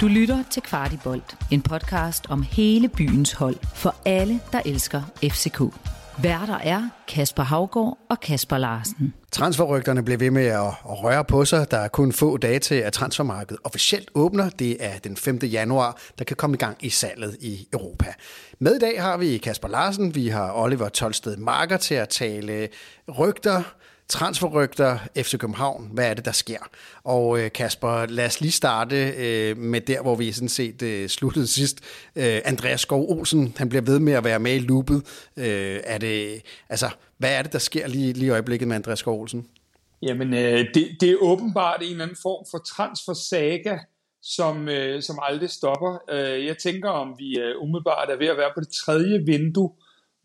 Du lytter til Kvartibolt, en podcast om hele byens hold for alle, der elsker FCK. Værter er Kasper Havgård og Kasper Larsen. Transferrygterne bliver ved med at røre på sig. Der er kun få dage til, at transfermarkedet officielt åbner. Det er den 5. januar, der kan komme i gang i salget i Europa. Med i dag har vi Kasper Larsen, vi har Oliver Tolsted Marker til at tale rygter, transferrygter, FC København, hvad er det, der sker? Og øh, Kasper, lad os lige starte øh, med der, hvor vi sådan set øh, sluttede sidst. Øh, Andreas Skov Olsen, han bliver ved med at være med i loopet. Øh, er det, altså, hvad er det, der sker lige, lige i øjeblikket med Andreas Skov Olsen? Jamen, øh, det, det er åbenbart en eller anden form for transfer-saga, som, øh, som aldrig stopper. Øh, jeg tænker, om vi øh, umiddelbart er ved at være på det tredje vindue,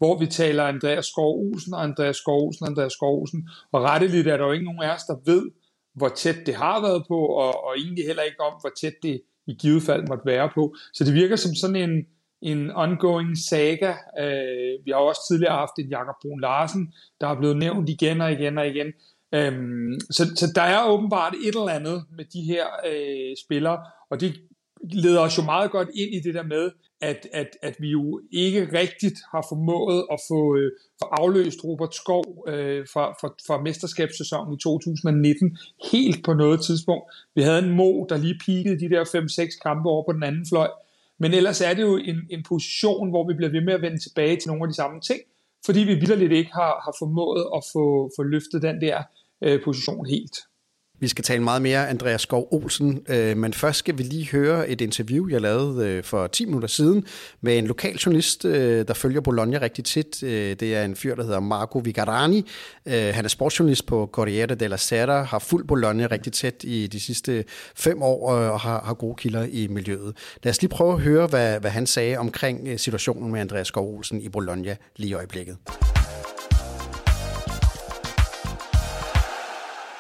hvor vi taler Andreas Skov Olsen og Andreas Skov Olsen Andreas Skov Olsen. Og retteligt er der jo ikke nogen af os, der ved, hvor tæt det har været på, og, og egentlig heller ikke om, hvor tæt det i givet fald måtte være på. Så det virker som sådan en, en ongoing saga. Øh, vi har også tidligere haft en Jakob Brun Larsen, der er blevet nævnt igen og igen og igen. Øhm, så, så der er åbenbart et eller andet med de her øh, spillere, og det leder os jo meget godt ind i det der med, at, at, at vi jo ikke rigtigt har formået at få, øh, få afløst Robert Skov øh, fra, fra, fra mesterskabssæsonen i 2019 helt på noget tidspunkt. Vi havde en Mo, der lige peakede de der 5-6 kampe over på den anden fløj. Men ellers er det jo en, en position, hvor vi bliver ved med at vende tilbage til nogle af de samme ting, fordi vi vidderligt ikke har, har formået at få, få løftet den der øh, position helt. Vi skal tale meget mere Andreas Skov Olsen, øh, men først skal vi lige høre et interview, jeg lavede øh, for 10 minutter siden med en lokal journalist, øh, der følger Bologna rigtig tit. Øh, det er en fyr, der hedder Marco Vigarani. Øh, han er sportsjournalist på Corriere della Sera, har fulgt Bologna rigtig tæt i de sidste fem år øh, og har, har gode kilder i miljøet. Lad os lige prøve at høre, hvad, hvad han sagde omkring situationen med Andreas Skov Olsen i Bologna lige i øjeblikket.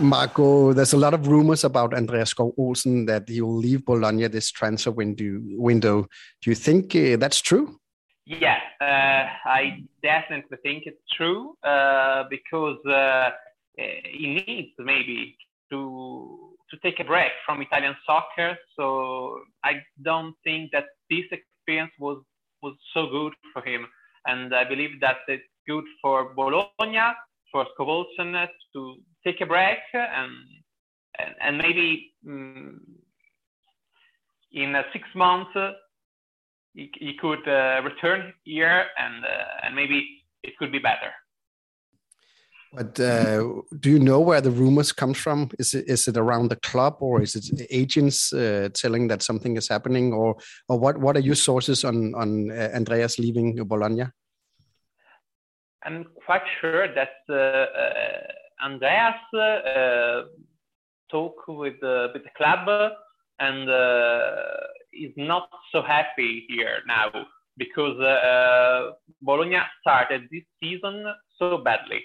Marco, there's a lot of rumors about Andreas Olsen that he will leave Bologna this transfer window. Window. Do you think uh, that's true? Yeah, uh, I definitely think it's true uh, because uh, he needs maybe to to take a break from Italian soccer. So I don't think that this experience was was so good for him, and I believe that it's good for Bologna, for Skovolsen to take a break and and, and maybe um, in uh, six months uh, he, he, could uh, return here and uh, and maybe it could be better. But uh, do you know where the rumors come from? Is it is it around the club or is it agents uh, telling that something is happening, or or what what are your sources on on Andreas leaving Bologna? I'm quite sure that Andreas uh, talked with the, with the club and uh, is not so happy here now because uh, Bologna started this season so badly.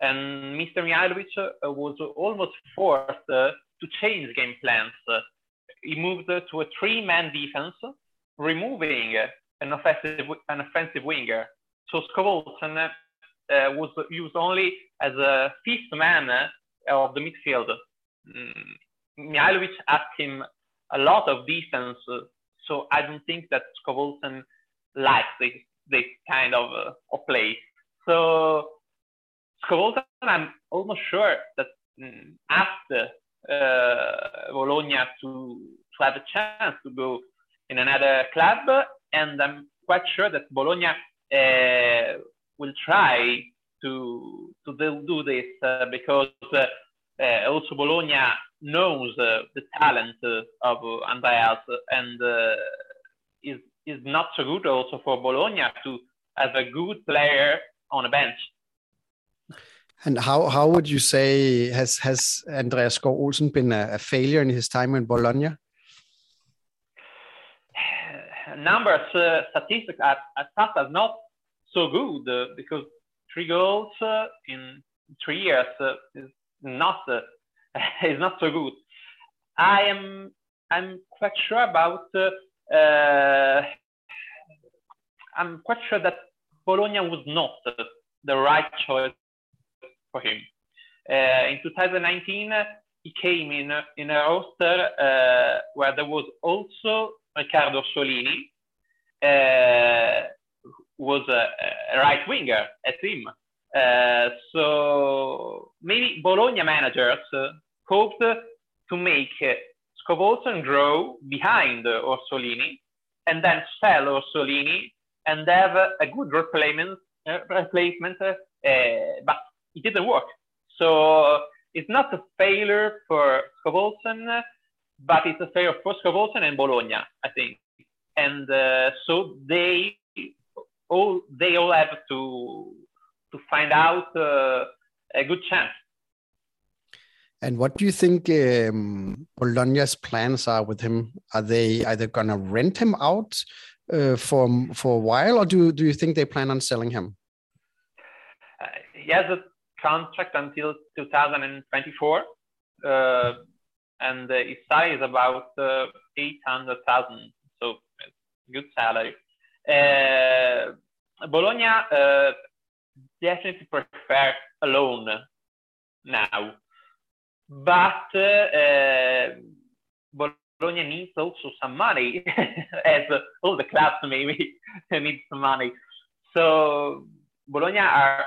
And Mr. Mihailovic was almost forced to change game plans. He moved to a three-man defense, removing an offensive, an offensive winger. So Skovolsen uh, was used only as a fifth man uh, of the midfield. Mm, Mihailovic asked him a lot of defense, uh, so I don't think that Skovolsen likes this, this kind of, uh, of play. So Skovolsen, I'm almost sure that mm, asked uh, Bologna to, to have a chance to go in another club, and I'm quite sure that Bologna uh, will try to to do this uh, because uh, uh, also Bologna knows the talent of Andreas and is is not so good also for Bologna to have a good player on a bench. And how, how would you say has has Andreas Skov Olsen been a, a, failure in his time in Bologna? Numbers, uh, statistics are, are not so good uh, because three goals uh, in three years uh, is not is not so good. I am I'm quite sure about I'm quite sure that Bologna was not the right choice for him. in 2019, he came in in a roster uh, where there was also Riccardo Solini, uh, was a, a, right winger at him. Uh, so maybe Bologna managers hoped to make Scovolson grow behind Orsolini and then sell Orsolini and have a good replacement, uh, replacement uh, but it didn't work. So it's not a failure for Scovolson, but it's a failure for Scovolson and Bologna, I think. And uh, so they all they all have to to find out uh, a good chance. And what do you think um, Bologna's plans are with him? Are they either going to rent him out uh, for for a while, or do do you think they plan on selling him? Uh, he has a contract until 2024, uh, and his salary is about uh, 800,000, so good salary. Uh, Bologna uh, definitely prefer alone now, but uh, Bologna needs also some money, as all the clubs maybe need some money. So Bologna are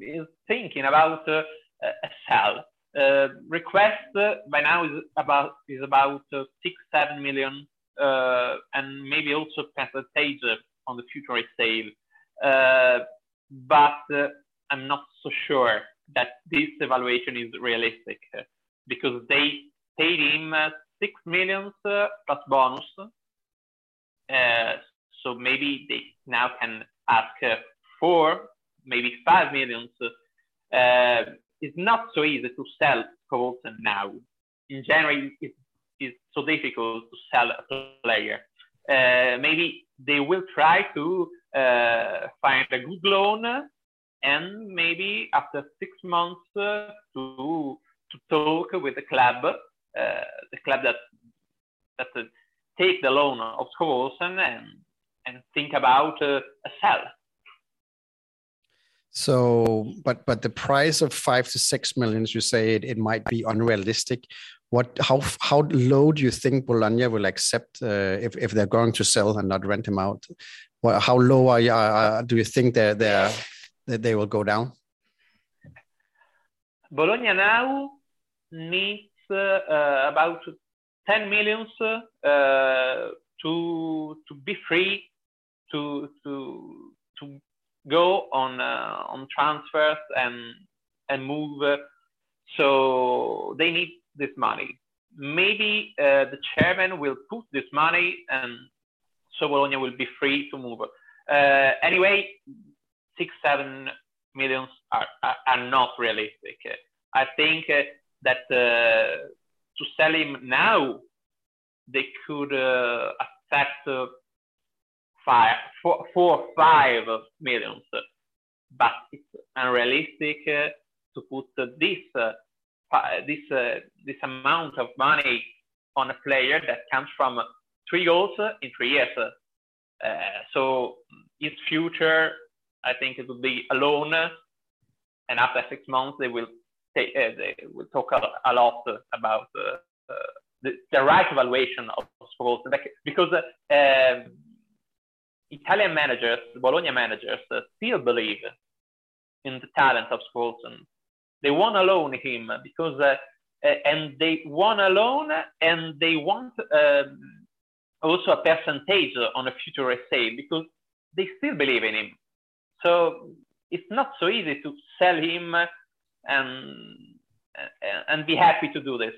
is thinking about uh, a sell. Uh, request uh, by now is about is about six seven million, uh, and maybe also percentage on the future sale. Uh, but I'm not so sure that this evaluation is realistic because they paid him six millions plus bonus. so maybe they now can ask for maybe five millions, uh, it's not so easy to sell Covolson now. In January, it's, it's so difficult to sell a player. Uh, maybe they will try to uh, find a good loan and maybe after six months uh, to to talk with the club, uh, the club that that uh, take the loan of Covolson and and think about a sell. So, but but the price of five to six millions, you say it, it might be unrealistic. What how how low do you think Bologna will accept uh, if if they're going to sell and not rent him out? Well, how low are you, uh, do you think they they that they will go down? Bologna now needs uh, about 10 millions uh, to to be free to to to go on uh, on transfers and and move. so they need this money. Maybe uh, the chairman will put this money, and so Bologna will be free to move. Uh, anyway, six seven millions are, are, are not realistic. I think that to sell him now, they could affect five, four, four, five millions. But it's unrealistic uh, to put this uh, this uh, this amount of money on a player that comes from three goals in three years. so his future, I think, it will be alone. And after six months, they will take, they will talk a, lot about the, the, right evaluation of sports because um, Italian managers, Bologna managers, uh, still believe in the talent of Skolson. They want to loan him because, uh, uh, and they want to loan, and they want um, also a percentage on a future sale because they still believe in him. So it's not so easy to sell him and and be happy to do this.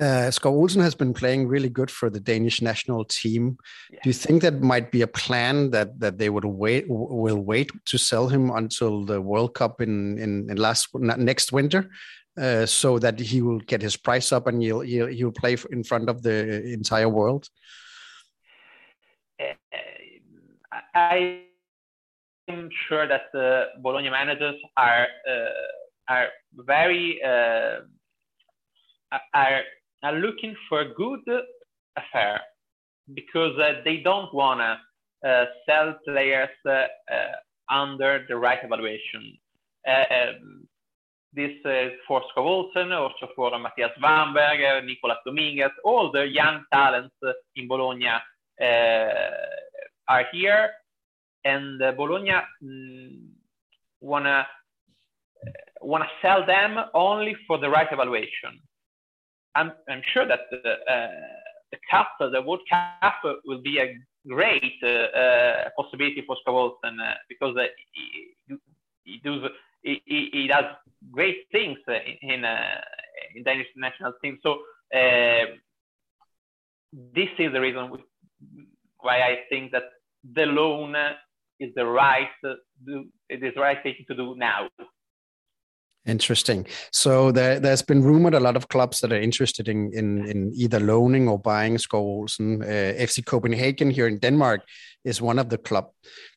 Uh, Skov Olsen has been playing really good for the Danish national team. Yeah. Do you think that might be a plan that that they would wait will wait to sell him until the World Cup in in, in last next winter, uh, so that he will get his price up and he'll he'll, he'll play in front of the entire world? Uh, I am sure that the Bologna managers are uh, are very uh, are are looking for a good affair because uh, they don't want to uh, sell players uh, uh, under the right evaluation. Uh, um, this is for Scott Olsen, also for Matthias Wamberg, Nicolas Dominguez, all the young talents in Bologna are here. And Bologna mm, wanna wanna sell them only for the right evaluation. I'm, I'm sure that the, uh, the the World Cup, will be a great uh, uh, possibility for Skavolsen because he, he, does he, he, does great things in in, in Danish national team. So this is the reason why I think that the loan is the right it is the right thing to do now. Interesting. So there, has been rumored a lot of clubs that are interested in in, in either loaning or buying Skov. Uh, FC Copenhagen here in Denmark is one of the club.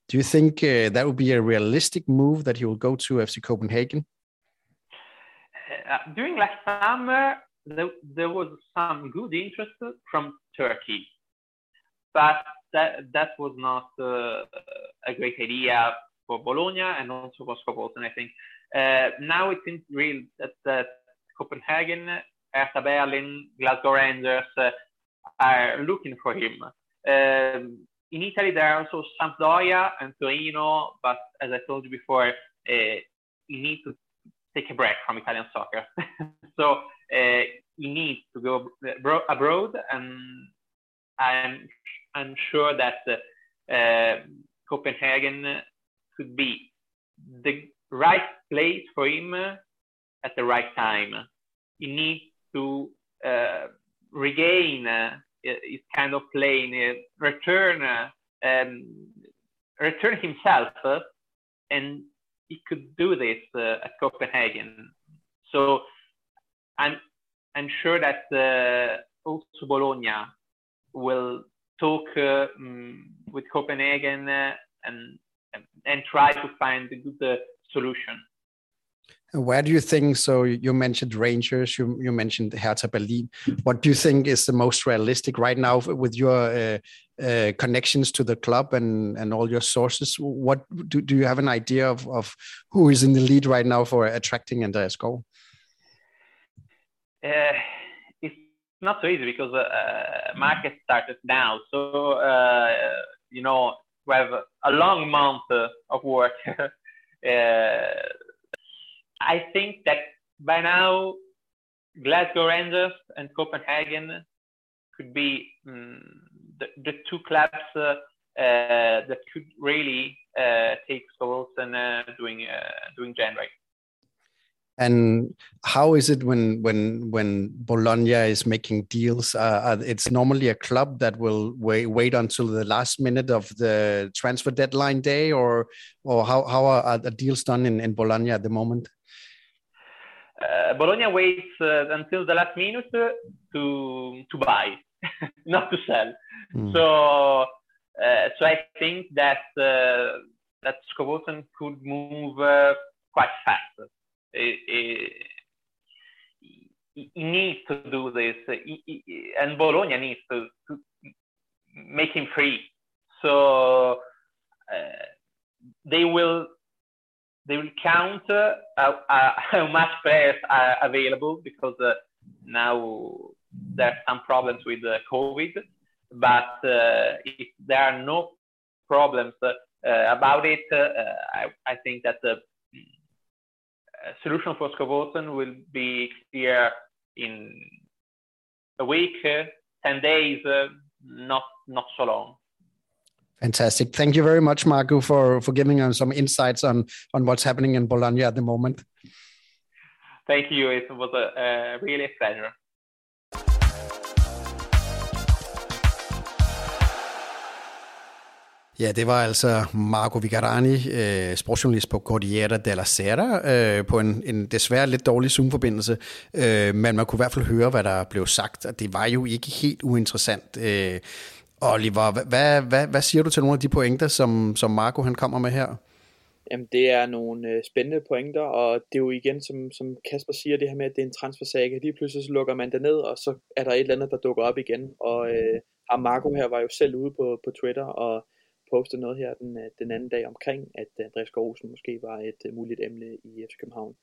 Do you think uh, that would be a realistic move that he will go to FC Copenhagen? Uh, during last summer, there, there, was some good interest from Turkey, but that that was not uh, a great idea for Bologna and also for Skov I think. Uh, now it seems real that, Copenhagen, Hertha Berlin, Glasgow Rangers uh, are looking for him. Um, in Italy, there are also Sampdoria and Torino, but as I told you before, uh, you need to take a break from Italian soccer. so uh, you need to go abroad, and I'm, I'm sure that uh, Copenhagen could be the right place for him at the right time. He needs to uh, regain uh, his kind of playing, uh, return, um, return himself, and he could do this uh, at Copenhagen. So I'm I'm sure that uh, also Bologna will talk um, with Copenhagen and and try to find a good solution. Where do you think? So you mentioned Rangers, you you mentioned Hertha Berlin. What do you think is the most realistic right now with your uh, uh, connections to the club and and all your sources? What do do you have an idea of of who is in the lead right now for attracting Andreas Goal? Uh, it's not so easy because uh, market started now, so uh, you know we have a long month of work. Uh, I think that by now, Glasgow Rangers and Copenhagen could be um, the, the, two clubs uh, uh, that could really uh, take Scholes and uh, doing uh, doing January. And how is it when when when Bologna is making deals? Uh, it's normally a club that will wait wait until the last minute of the transfer deadline day, or or how how are, the deals done in, in Bologna at the moment? Uh, Bologna waits uh, until the last minute to to buy, not to sell. Mm. So uh, so I think that uh, that Skovoten could move uh, quite fast needs to do this, and Bologna needs to, to, make him free. So uh, they will they will count uh, uh, how much players are available because uh, now there are some problems with the COVID. But uh, if there are no problems uh, about it, I, I, think that the solution for Skavoten will be clear in a week, uh, 10 days, uh, not, not so long. Fantastic. Thank you very much, Marco, for, for giving us some insights on, on what's happening in Bologna at the moment. Thank you. It was a, a really pleasure. Ja, det var altså Marco Vigarani, øh, sportsjournalist på Cordiera della Sera, øh, på en, en desværre lidt dårlig Zoom-forbindelse, øh, men man kunne i hvert fald høre, hvad der blev sagt, og det var jo ikke helt uinteressant. Øh, Oliver, hvad, hvad, hvad siger du til nogle af de pointer, som, som Marco han kommer med her? Jamen, det er nogle øh, spændende pointer, og det er jo igen, som, som Kasper siger, det her med, at det er en transfersaga. Lige pludselig så lukker man det ned, og så er der et eller andet, der dukker op igen. Og øh, Marco her var jo selv ude på, på Twitter, og postet noget her den, øh, den anden dag omkring, at øh, Andreas Gårdsen måske var et uh, muligt emne i FC København.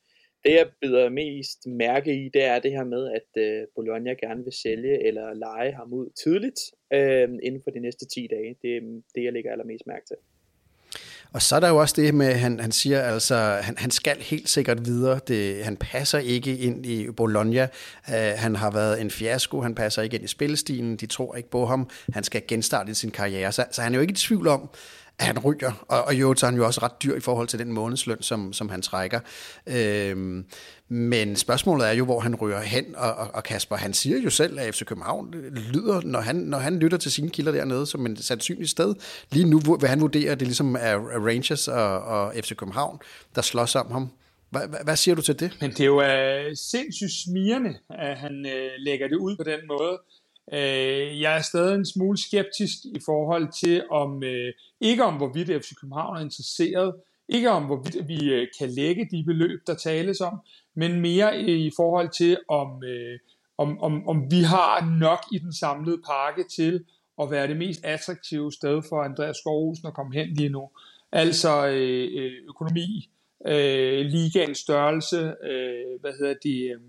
det jeg bider mest mærke i, det er det her med, at øh, Bologna gerne vil sælge eller lege ham ud tidligt øh, inden for de næste 10 dage. Det er det, jeg lægger allermest mærke til. Og så er der jo også det med, han, han siger altså, han, han skal helt sikkert videre. Det, han passer ikke ind i Bologna. Uh, han har været en fiasko, han passer ikke ind i spillestilen, de tror ikke på ham. Han skal genstarte sin karriere, så, så han er jo ikke i tvivl om, at han ryger, og, og jo, så er han jo også ret dyr i forhold til den månedsløn, som, som han trækker. Øhm, men spørgsmålet er jo, hvor han ryger hen, og, og, og Kasper, han siger jo selv, at FC København lyder, når han, når han lytter til sine kilder dernede, som en sandsynligt sted. Lige nu vil han vurdere, at det ligesom er Rangers og, og FC København, der slås om ham. Hvad siger du til det? Men det er jo uh, sindssygt smirende, at han uh, lægger det ud på den måde. Øh, jeg er stadig en smule skeptisk i forhold til, om øh, ikke om hvorvidt FC København er interesseret, ikke om hvorvidt vi øh, kan lægge de beløb, der tales om, men mere i forhold til, om, øh, om, om, om vi har nok i den samlede pakke til at være det mest attraktive sted for Andreas Skovhusen at komme hen lige nu. Altså øh, øh, økonomi, øh, ligaens størrelse, øh, hvad hedder det, øh,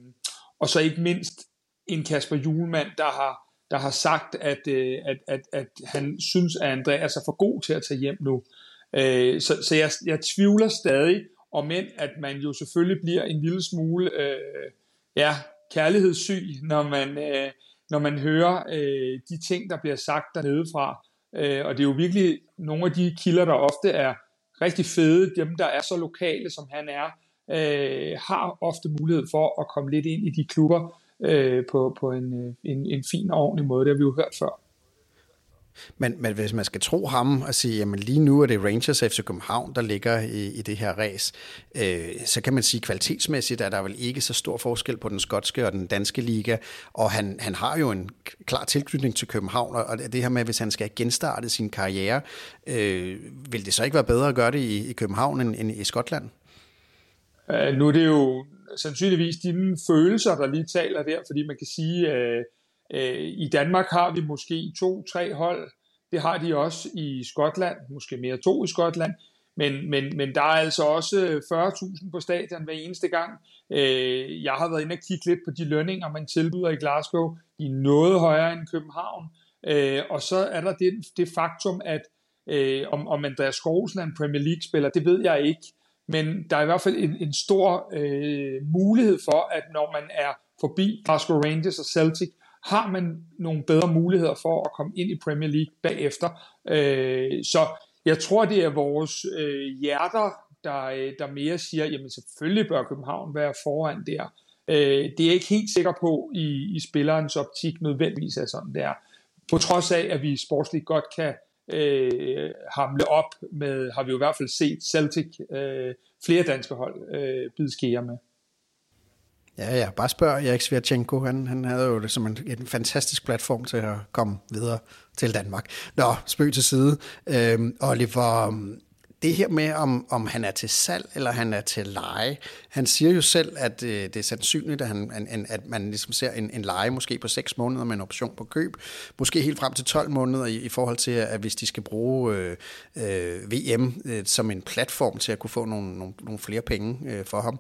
og så ikke mindst en Kasper Julemand, der har, der har sagt, at, øh, at, at, at han synes, at Andreas er for god til at tage hjem nu. Øh, så så jeg, jeg tvivler stadig, om end at man jo selvfølgelig bliver en lille smule øh, ja, kærlighedssyg, når man, øh, når man hører øh, de ting, der bliver sagt dernede fra. Øh, og det er jo virkelig nogle af de kilder, der ofte er rigtig fede, dem der er så lokale, som han er, øh, har ofte mulighed for at komme lidt ind i de klubber øh, på, på en, øh, en, en fin og ordentlig måde. Det har vi jo hørt før. Men, men hvis man skal tro ham og sige, jamen lige nu er det Rangers FC København, der ligger i, i det her race, øh, så kan man sige kvalitetsmæssigt, at der er vel ikke så stor forskel på den skotske og den danske liga, og han, han har jo en klar tilknytning til København, og det her med, hvis han skal genstarte sin karriere, øh, vil det så ikke være bedre at gøre det i, i København end, end i Skotland? Uh, nu er det jo sandsynligvis dine følelser, der lige taler der, fordi man kan sige, uh, Øh, I Danmark har vi måske to-tre hold. Det har de også i Skotland, måske mere to i Skotland. Men, men, men der er altså også 40.000 på stadion hver eneste gang. Øh, jeg har været inde og kigge lidt på de lønninger, man tilbyder i Glasgow. De er noget højere end København. Øh, og så er der det, det faktum, at øh, om, om Andreas Skovsen er en Premier League-spiller, det ved jeg ikke. Men der er i hvert fald en, en stor øh, mulighed for, at når man er forbi Glasgow Rangers og Celtic, har man nogle bedre muligheder for at komme ind i Premier League bagefter. Øh, så jeg tror, det er vores øh, hjerter, der, øh, der mere siger, jamen selvfølgelig bør København være foran der. Øh, det er jeg ikke helt sikker på i, i spillerens optik nødvendigvis er sådan det er. På trods af, at vi sportsligt godt kan øh, hamle op med, har vi jo i hvert fald set Celtic, øh, flere danske hold øh, bide skære med. Ja, ja, bare spørg Erik Svirchenko. Han, han havde jo det som en, en fantastisk platform til at komme videre til Danmark. Nå, spøg til side. Øhm, Oliver, det her med, om, om han er til salg eller han er til leje. Han siger jo selv, at øh, det er sandsynligt, at, han, en, at man ligesom ser en, en leje måske på 6 måneder med en option på køb. Måske helt frem til 12 måneder i, i forhold til, at hvis de skal bruge øh, øh, VM øh, som en platform til at kunne få nogle, nogle, nogle flere penge øh, for ham.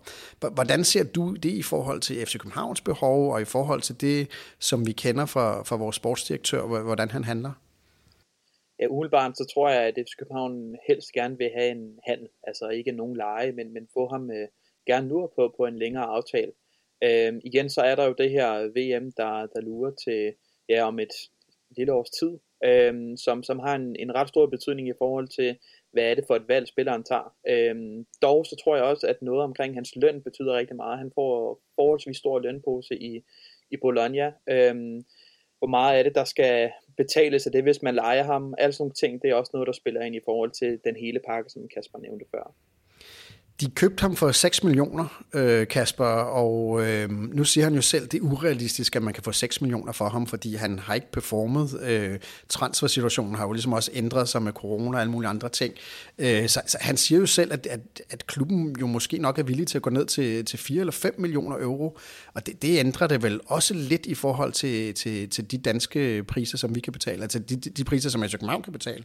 Hvordan ser du det i forhold til FC Københavns behov og i forhold til det, som vi kender fra, fra vores sportsdirektør, hvordan han handler? Ja, umiddelbart så tror jeg, at FC København helst gerne vil have en handel, altså ikke nogen leje, men, men få ham øh, gerne nu på, på en længere aftale. Øhm, igen så er der jo det her VM, der, der lurer til ja, om et lille års tid, øhm, som, som har en, en ret stor betydning i forhold til, hvad er det for et valg, spilleren tager. Øhm, dog så tror jeg også, at noget omkring hans løn betyder rigtig meget. Han får forholdsvis stor lønpose i, i Bologna. Øhm, hvor meget af det, der skal betales af det, hvis man leger ham. Alle sådan nogle ting, det er også noget, der spiller ind i forhold til den hele pakke, som Kasper nævnte før. De købte ham for 6 millioner, øh, Kasper, og øh, nu siger han jo selv, det er urealistisk, at man kan få 6 millioner for ham, fordi han har ikke performet. Øh, transfersituationen har jo ligesom også ændret sig med corona og alle mulige andre ting. Øh, så, så han siger jo selv, at, at, at klubben jo måske nok er villig til at gå ned til, til 4 eller 5 millioner euro, og det, det ændrer det vel også lidt i forhold til, til, til de danske priser, som vi kan betale, altså de, de priser, som København kan betale.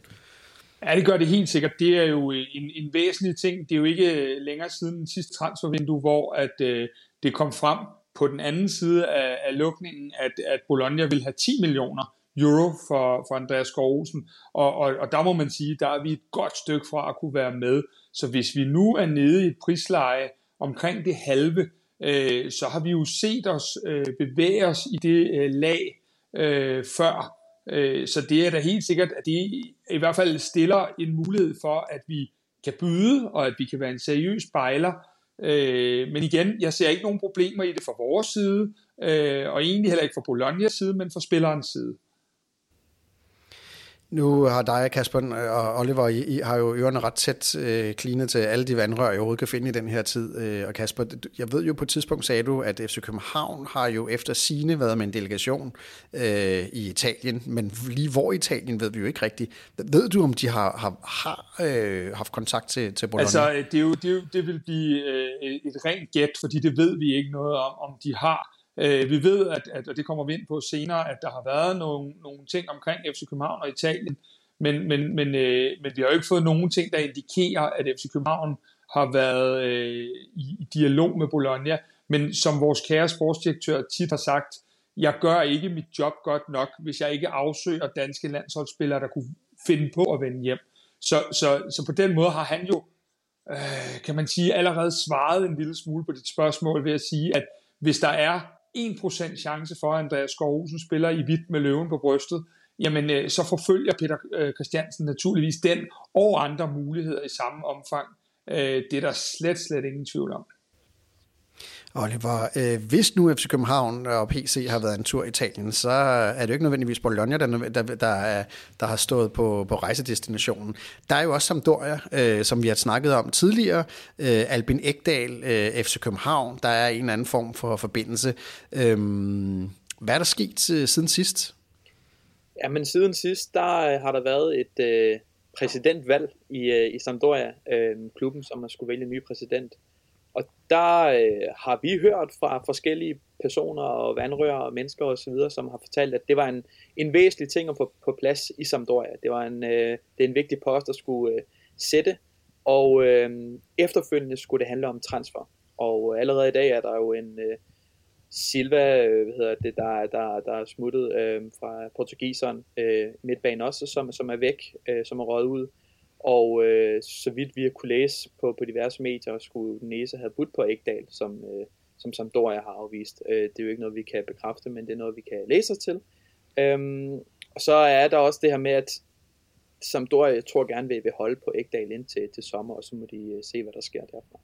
Ja, det gør det helt sikkert. Det er jo øh, en, en væsentlig ting. Det er jo ikke øh, længere siden sidste transfervindue, hvor at, øh, det kom frem på den anden side af, af lukningen, at, at Bologna vil have 10 millioner euro for, for Andreas Skov Olsen. Og, og, og der må man sige, der er vi et godt stykke fra at kunne være med. Så hvis vi nu er nede i et prisleje omkring det halve, øh, så har vi jo set os øh, bevæge os i det øh, lag øh, før. Øh, så det er da helt sikkert, at det i hvert fald stiller en mulighed for, at vi kan byde, og at vi kan være en seriøs bejler. Øh, men igen, jeg ser ikke nogen problemer i det fra vores side, øh, og egentlig heller ikke fra Bolognas side, men fra spillerens side. Nu har dig, Kasper øh, og Oliver, I, I har jo ørerne ret tæt øh, klinet til alle de vandrør, jeg overhovedet kan finde i den her tid. Øh, og Kasper, jeg ved jo på et tidspunkt, sagde du, at FC København har jo efter sine været med en delegation øh, i Italien, men lige hvor i Italien ved vi jo ikke rigtigt. Ved du, om de har, har, har øh, haft kontakt til, til Bologna? Altså, øh, det, er jo, det, er jo, det vil blive øh, et rent gæt, fordi det ved vi ikke noget om, om de har. Øh, vi ved, at, at, og det kommer vi ind på senere, at der har været nogle, nogle ting omkring FC København og Italien, men, men, men, øh, men vi har jo ikke fået nogen ting, der indikerer, at FC København har været øh, i, i dialog med Bologna. Men som vores kære sportsdirektør tit har sagt, jeg gør ikke mit job godt nok, hvis jeg ikke afsøger danske landsholdsspillere, der kunne finde på at vende hjem. Så, så, så på den måde har han jo, øh, kan man sige, allerede svaret en lille smule på dit spørgsmål ved at sige, at hvis der er 1% chance for, at Andreas Skovhusen spiller i hvidt med løven på brystet, jamen øh, så forfølger Peter øh, Christiansen naturligvis den og andre muligheder i samme omfang. Øh, det er der slet, slet ingen tvivl om. Oliver, øh, hvis nu FC København og PC har været en tur i Italien, så er det jo ikke nødvendigvis Bologna, der, der, der, er, der har stået på, på rejsedestinationen. Der er jo også Sampdoria, øh, som vi har snakket om tidligere, øh, Albin Ekdal, øh, FC København, der er en anden form for forbindelse. Øh, hvad er der sket øh, siden sidst? Ja, men siden sidst, der øh, har der været et øh, præsidentvalg i, øh, i Sampdoria, øh, klubben, som man skulle vælge en ny præsident. Og der øh, har vi hørt fra forskellige personer og vandrør og mennesker osv., som har fortalt, at det var en, en væsentlig ting at få på plads i Sampdoria. Det var en, øh, det er en vigtig post, der skulle øh, sætte, og øh, efterfølgende skulle det handle om transfer. Og øh, allerede i dag er der jo en øh, Silva, øh, hvad hedder det, der, der, der er smuttet øh, fra portugiseren øh, midtbanen også, som, som er væk, øh, som er røget ud. Og øh, så vidt vi har kunne læse på, på diverse medier, skulle Næse have budt på Ægdal, som, øh, som Sampdoria har afvist. Øh, det er jo ikke noget, vi kan bekræfte, men det er noget, vi kan læse os til. Øhm, og så er der også det her med, at Sampdoria, jeg tror gerne vil, vil holde på Ægdal indtil til sommer, og så må de øh, se, hvad der sker derfra.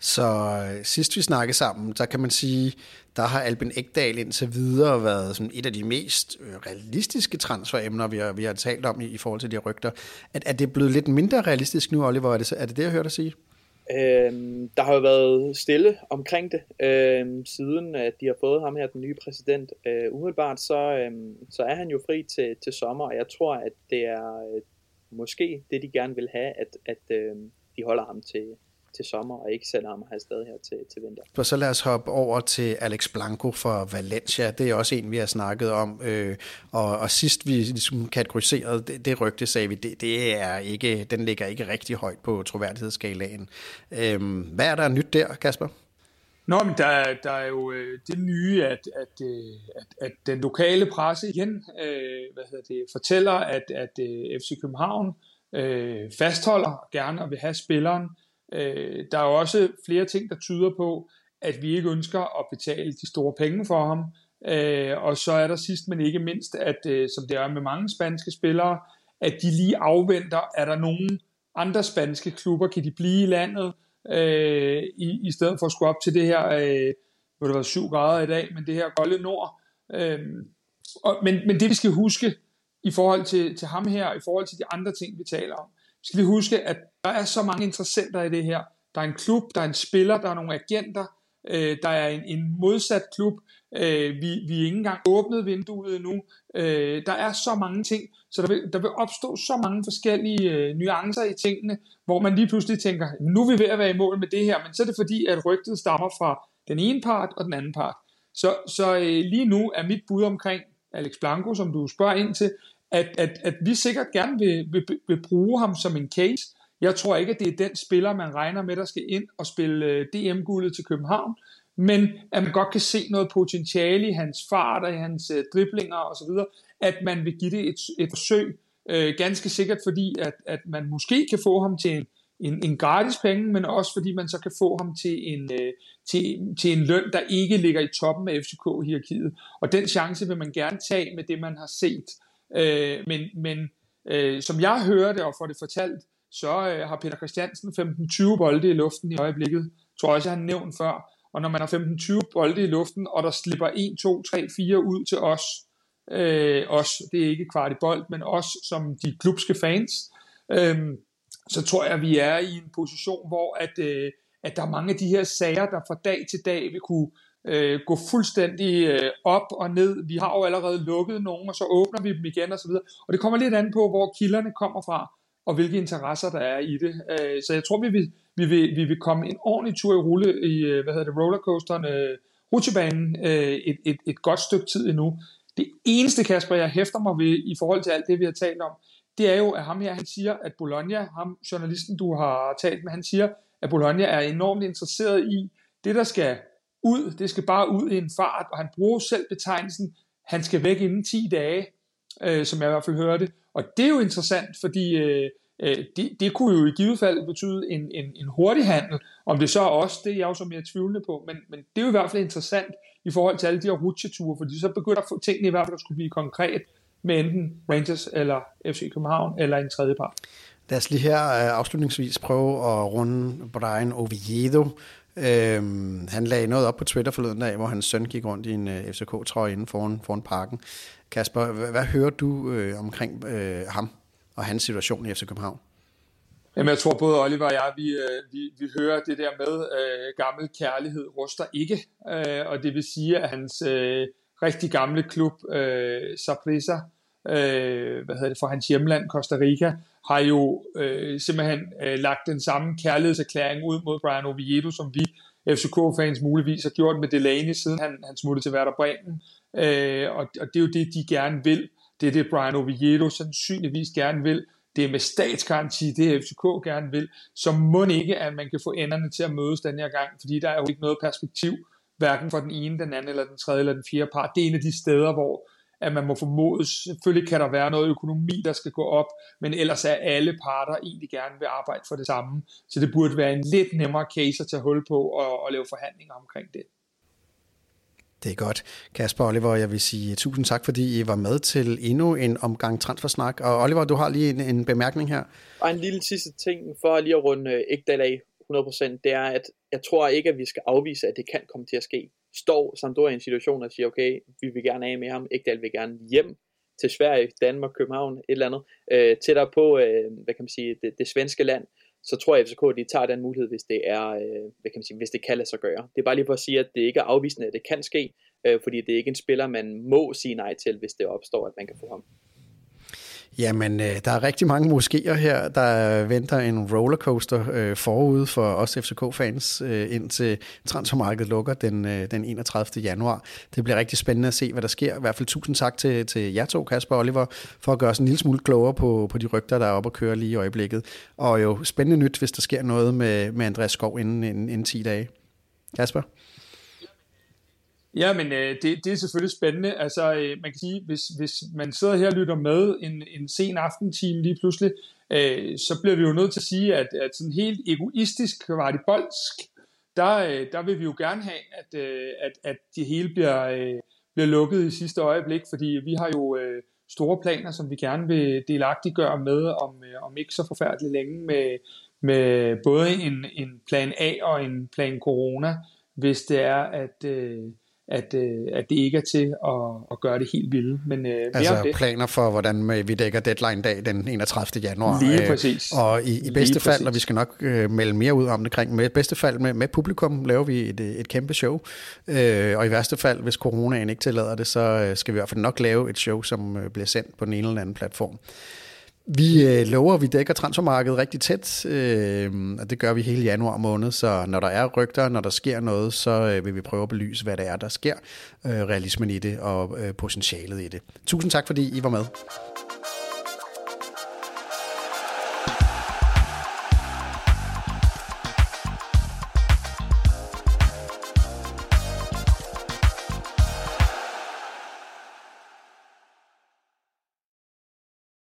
Så øh, sidst vi snakkede sammen, der kan man sige, der har Albin Ekdal indtil videre været sådan et af de mest øh, realistiske transferemner, vi har, vi har talt om i, i forhold til de rygter. Er, er det blevet lidt mindre realistisk nu, Oliver? Er det er det, det jeg hørte dig sige? Øhm, der har jo været stille omkring det, øhm, siden at de har fået ham her, den nye præsident. Øh, umiddelbart så, øhm, så er han jo fri til, til sommer, og jeg tror, at det er øh, måske det, de gerne vil have, at, at øhm, de holder ham til, til sommer, og ikke sender ham afsted her til, til vinter. Og så lad os hoppe over til Alex Blanco fra Valencia. Det er også en, vi har snakket om. Øh, og, og sidst vi ligesom kategoriserede det, det rygte, sagde vi, det, det er ikke, den ligger ikke rigtig højt på troværdighedsskalaen. Øh, hvad er der nyt der, Kasper? Nå, men der, der er jo øh, det nye, at, at, øh, at, at den lokale presse igen øh, hvad hedder det, fortæller, at, at øh, FC København øh, fastholder gerne og vil have spilleren, Øh, der er også flere ting, der tyder på, at vi ikke ønsker at betale de store penge for ham. Øh, og så er der sidst, men ikke mindst, at øh, som det er med mange spanske spillere, at de lige afventer, er der nogen andre spanske klubber, kan de blive i landet, øh, i, i stedet for at skulle op til det her, øh, hvor det var 7 grader i dag, men det her golde nord. Øh, og, men, men det vi skal huske i forhold til, til ham her, i forhold til de andre ting, vi taler om, skal vi huske, at der er så mange interessenter i det her. Der er en klub, der er en spiller, der er nogle agenter, øh, der er en, en modsat klub. Øh, vi, vi er ikke engang åbnet vinduet endnu. Øh, der er så mange ting, så der vil, der vil opstå så mange forskellige øh, nuancer i tingene, hvor man lige pludselig tænker, nu er vi ved at være i mål med det her, men så er det fordi, at rygtet stammer fra den ene part og den anden part. Så, så øh, lige nu er mit bud omkring Alex Blanco, som du spørger ind til, at, at, at vi sikkert gerne vil, vil, vil bruge ham som en case. Jeg tror ikke, at det er den spiller, man regner med, der skal ind og spille øh, DM-guldet til København, men at man godt kan se noget potentiale i hans fart og i hans øh, driblinger osv., at man vil give det et, et forsøg, øh, ganske sikkert fordi, at, at man måske kan få ham til en, en, en gratis penge, men også fordi man så kan få ham til en, øh, til, til en løn, der ikke ligger i toppen af FCK-hierarkiet. Og den chance vil man gerne tage med det, man har set. Øh, men men øh, som jeg hørte og får det fortalt, så øh, har Peter Christiansen 15-20 bolde i luften i øjeblikket. Tror jeg også, jeg har nævnt før. Og når man har 15-20 bolde i luften, og der slipper 1, 2, 3, 4 ud til os, øh, os, det er ikke kvart i bold, men os som de klubske fans, øh, så tror jeg, vi er i en position, hvor at, øh, at der er mange af de her sager, der fra dag til dag vil kunne øh, gå fuldstændig øh, op og ned. Vi har jo allerede lukket nogen, og så åbner vi dem igen osv. Og, og det kommer lidt an på, hvor kilderne kommer fra, og hvilke interesser der er i det. Øh, så jeg tror, vi vil, vi, vil, vi vil komme en ordentlig tur i rulle i øh, hvad hedder det, rollercoasteren, øh, rutsjebanen, øh, et, et, et godt stykke tid endnu. Det eneste, Kasper, jeg hæfter mig ved i forhold til alt det, vi har talt om, det er jo, at ham her, han siger, at Bologna, ham journalisten, du har talt med, han siger, at Bologna er enormt interesseret i det, der skal ud, det skal bare ud i en fart, og han bruger selv betegnelsen, han skal væk inden 10 dage, øh, som jeg i hvert fald hørte. Og det er jo interessant, fordi øh, øh det, det kunne jo i givet fald betyde en, en, en hurtig handel. Om det så er også, det er jeg jo så mere tvivlende på, men, men det er jo i hvert fald interessant i forhold til alle de her rutsjeture, fordi så begynder tingene i hvert fald at skulle blive konkret med enten Rangers eller FC København eller en tredje part. Lad os lige her øh, afslutningsvis prøve at runde Brian Oviedo. Øhm, han lagde noget op på Twitter forleden dag, hvor hans søn gik rundt i en øh, FCK-trøje inden foran, foran parken. Kasper, hvad, hvad hører du øh, omkring øh, ham og hans situation i FC København? Jamen, jeg tror både Oliver og jeg, vi, øh, vi, vi hører det der med, øh, gammel kærlighed ruster ikke, øh, og det vil sige, at hans øh, rigtig gamle klub, øh, Saprissa, øh, hvad hedder det, fra hans hjemland, Costa Rica, har jo øh, simpelthen øh, lagt den samme kærlighedserklæring ud mod Brian Oviedo, som vi FCK-fans muligvis har gjort med Delaney, siden han, han smuttede til Werder Bremen. Øh, og, og det er jo det, de gerne vil. Det er det, Brian Oviedo sandsynligvis gerne vil. Det er med statsgaranti, det er FCK gerne vil. Så må ikke, at man kan få enderne til at mødes den her gang, fordi der er jo ikke noget perspektiv, hverken for den ene, den anden, eller den tredje, eller den fjerde part. Det er en af de steder, hvor at man må formodes, selvfølgelig kan der være noget økonomi, der skal gå op, men ellers er alle parter egentlig gerne vil arbejde for det samme. Så det burde være en lidt nemmere case at tage hul på og, og lave forhandlinger omkring det. Det er godt. Kasper og Oliver, jeg vil sige tusind tak, fordi I var med til endnu en omgang transfersnak. Og Oliver, du har lige en, en bemærkning her. Og en lille sidste ting, for lige at runde øh, Ekdal af 100%, det er, at jeg tror ikke, at vi skal afvise, at det kan komme til at ske står Sampdoria i en situation og siger, okay, vi vil gerne af med ham, Ekdal vil gerne hjem til Sverige, Danmark, København, et eller andet, øh, tættere på, øh, hvad kan man sige, det, det svenske land, så tror jeg, at FCK de tager den mulighed, hvis det er, øh, hvad kan man sige, hvis det kan lade sig gøre. Det er bare lige for at sige, at det ikke er afvisende, at det kan ske, øh, fordi det er ikke en spiller, man må sige nej til, hvis det opstår, at man kan få ham. Jamen, øh, der er rigtig mange moskéer her, der venter en rollercoaster øh, forud for os FCK-fans, øh, indtil transfermarkedet lukker den, øh, den 31. januar. Det bliver rigtig spændende at se, hvad der sker. I hvert fald tusind tak til, til jer to, Kasper og Oliver, for at gøre os en lille smule klogere på, på de rygter, der er oppe og køre lige i øjeblikket. Og jo spændende nyt, hvis der sker noget med, med Andreas Skov inden, inden, inden 10 dage. Kasper? Ja, men øh, det, det er selvfølgelig spændende. Altså, øh, man kan sige, hvis, hvis man sidder her og lytter med en, en sen aftentime lige pludselig, øh, så bliver vi jo nødt til at sige, at, at sådan helt egoistisk, var det bolsk, der, øh, der vil vi jo gerne have, at, øh, at, at det hele bliver, øh, bliver lukket i sidste øjeblik, fordi vi har jo øh, store planer, som vi gerne vil delagtiggøre med om, øh, om ikke så forfærdeligt længe med, med både en, en plan A og en plan corona, hvis det er, at... Øh, at, øh, at det ikke er til at, at gøre det helt vildt. Men, øh, altså det. planer for, hvordan vi dækker deadline-dag den 31. januar. Lige øh, præcis. Øh, og i, i bedste Lige fald, præcis. og vi skal nok øh, melde mere ud om det kring, med bedste fald med, med publikum laver vi et, et kæmpe show. Øh, og i værste fald, hvis coronaen ikke tillader det, så øh, skal vi i hvert fald nok lave et show, som bliver sendt på den ene eller anden platform. Vi øh, lover, at vi dækker transfermarkedet rigtig tæt, øh, og det gør vi hele januar måned, så når der er rygter, når der sker noget, så øh, vil vi prøve at belyse, hvad det er, der sker, øh, realismen i det og øh, potentialet i det. Tusind tak, fordi I var med.